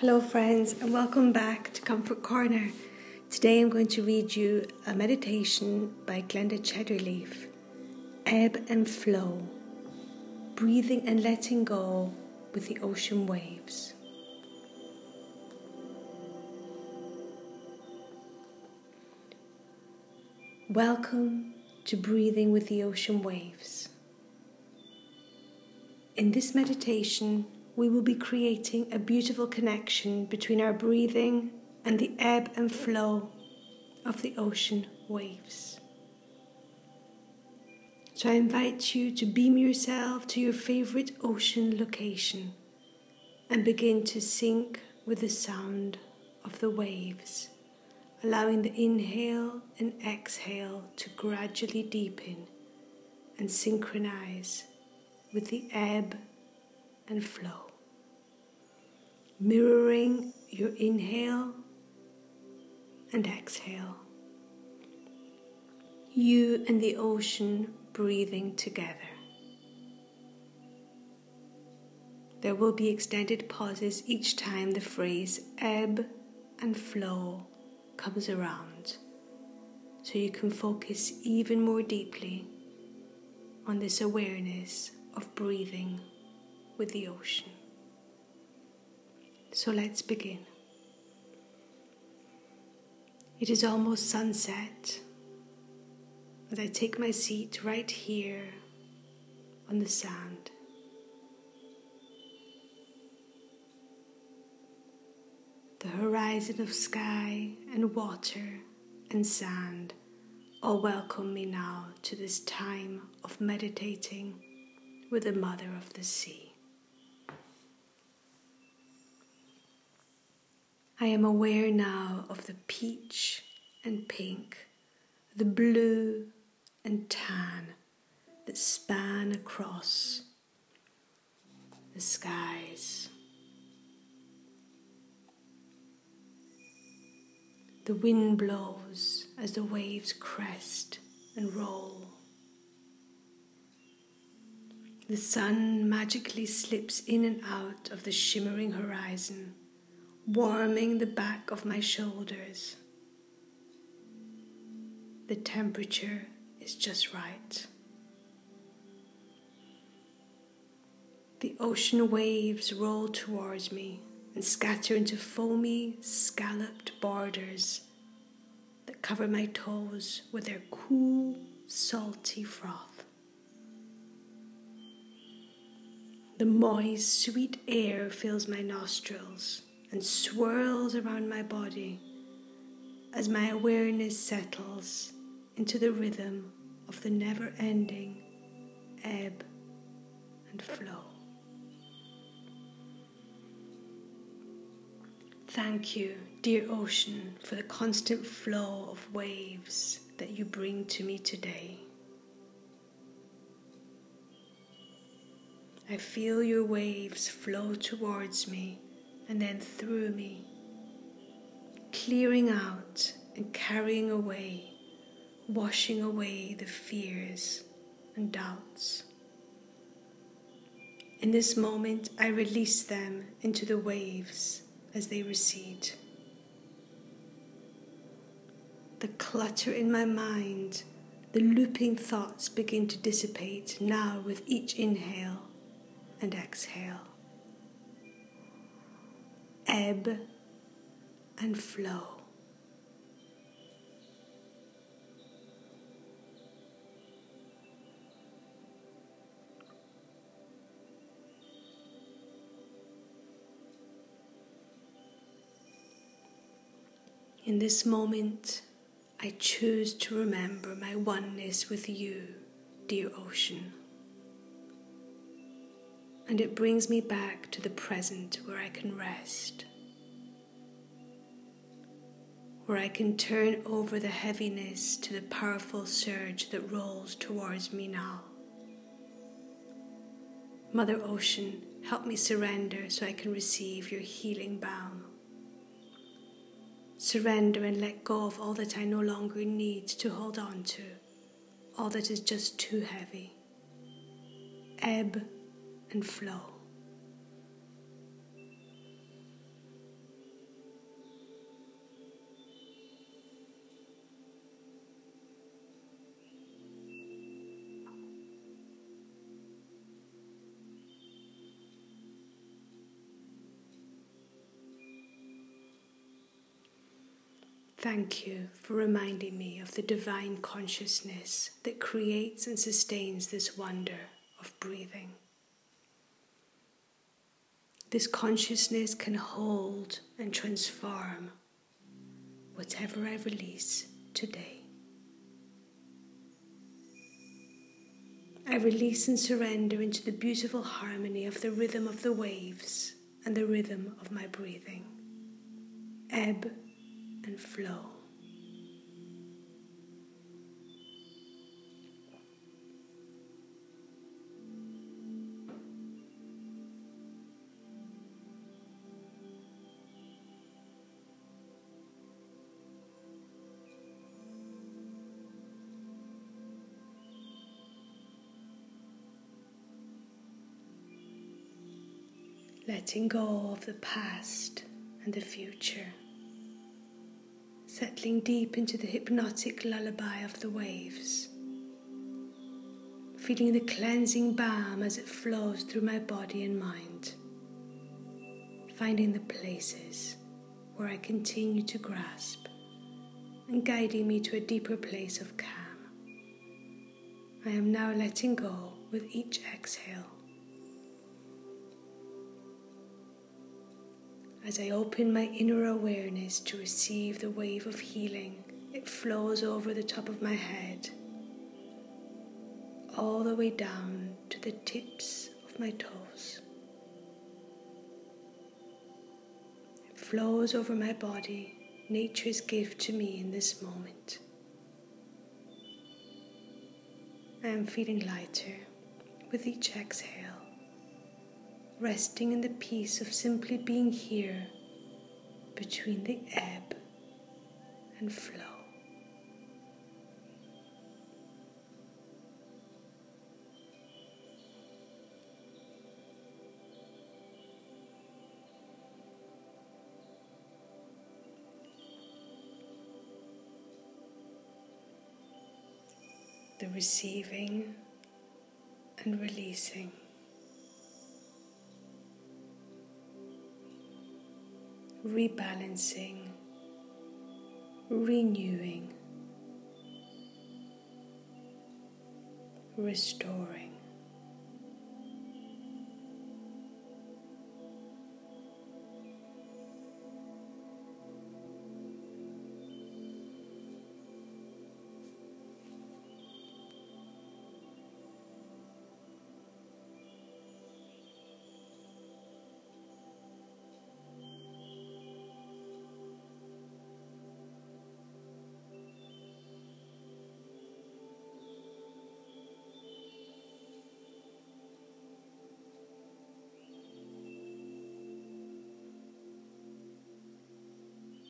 Hello, friends, and welcome back to Comfort Corner. Today I'm going to read you a meditation by Glenda Cedarleaf Ebb and Flow, breathing and letting go with the ocean waves. Welcome to Breathing with the Ocean Waves. In this meditation, we will be creating a beautiful connection between our breathing and the ebb and flow of the ocean waves. So I invite you to beam yourself to your favorite ocean location and begin to sink with the sound of the waves, allowing the inhale and exhale to gradually deepen and synchronize with the ebb and flow. Mirroring your inhale and exhale. You and the ocean breathing together. There will be extended pauses each time the phrase ebb and flow comes around, so you can focus even more deeply on this awareness of breathing with the ocean. So let's begin. It is almost sunset as I take my seat right here on the sand. The horizon of sky and water and sand all welcome me now to this time of meditating with the Mother of the Sea. I am aware now of the peach and pink, the blue and tan that span across the skies. The wind blows as the waves crest and roll. The sun magically slips in and out of the shimmering horizon warming the back of my shoulders. The temperature is just right. The ocean waves roll towards me and scatter into foamy, scalloped borders that cover my toes with their cool, salty froth. The moist, sweet air fills my nostrils and swirls around my body as my awareness settles into the rhythm of the never ending ebb and flow. Thank you, dear ocean, for the constant flow of waves that you bring to me today. I feel your waves flow towards me and then through me, clearing out and carrying away, washing away the fears and doubts. In this moment, I release them into the waves as they recede. The clutter in my mind, the looping thoughts begin to dissipate now with each inhale and exhale ebb and flow. In this moment, I choose to remember my oneness with you, dear ocean and it brings me back to the present where I can rest, where I can turn over the heaviness to the powerful surge that rolls towards me now. Mother Ocean, help me surrender so I can receive your healing balm. Surrender and let go of all that I no longer need to hold on to, all that is just too heavy. Ebb and flow. Thank you for reminding me of the divine consciousness that creates and sustains this wonder of breathing. This consciousness can hold and transform whatever I release today. I release and surrender into the beautiful harmony of the rhythm of the waves and the rhythm of my breathing. Ebb and flow. Letting go of the past and the future, settling deep into the hypnotic lullaby of the waves, feeling the cleansing balm as it flows through my body and mind, finding the places where I continue to grasp and guiding me to a deeper place of calm. I am now letting go with each exhale. As I open my inner awareness to receive the wave of healing, it flows over the top of my head, all the way down to the tips of my toes. It flows over my body, nature's gift to me in this moment. I am feeling lighter with each exhale resting in the peace of simply being here between the ebb and flow. The receiving and releasing. Rebalancing, renewing, restoring.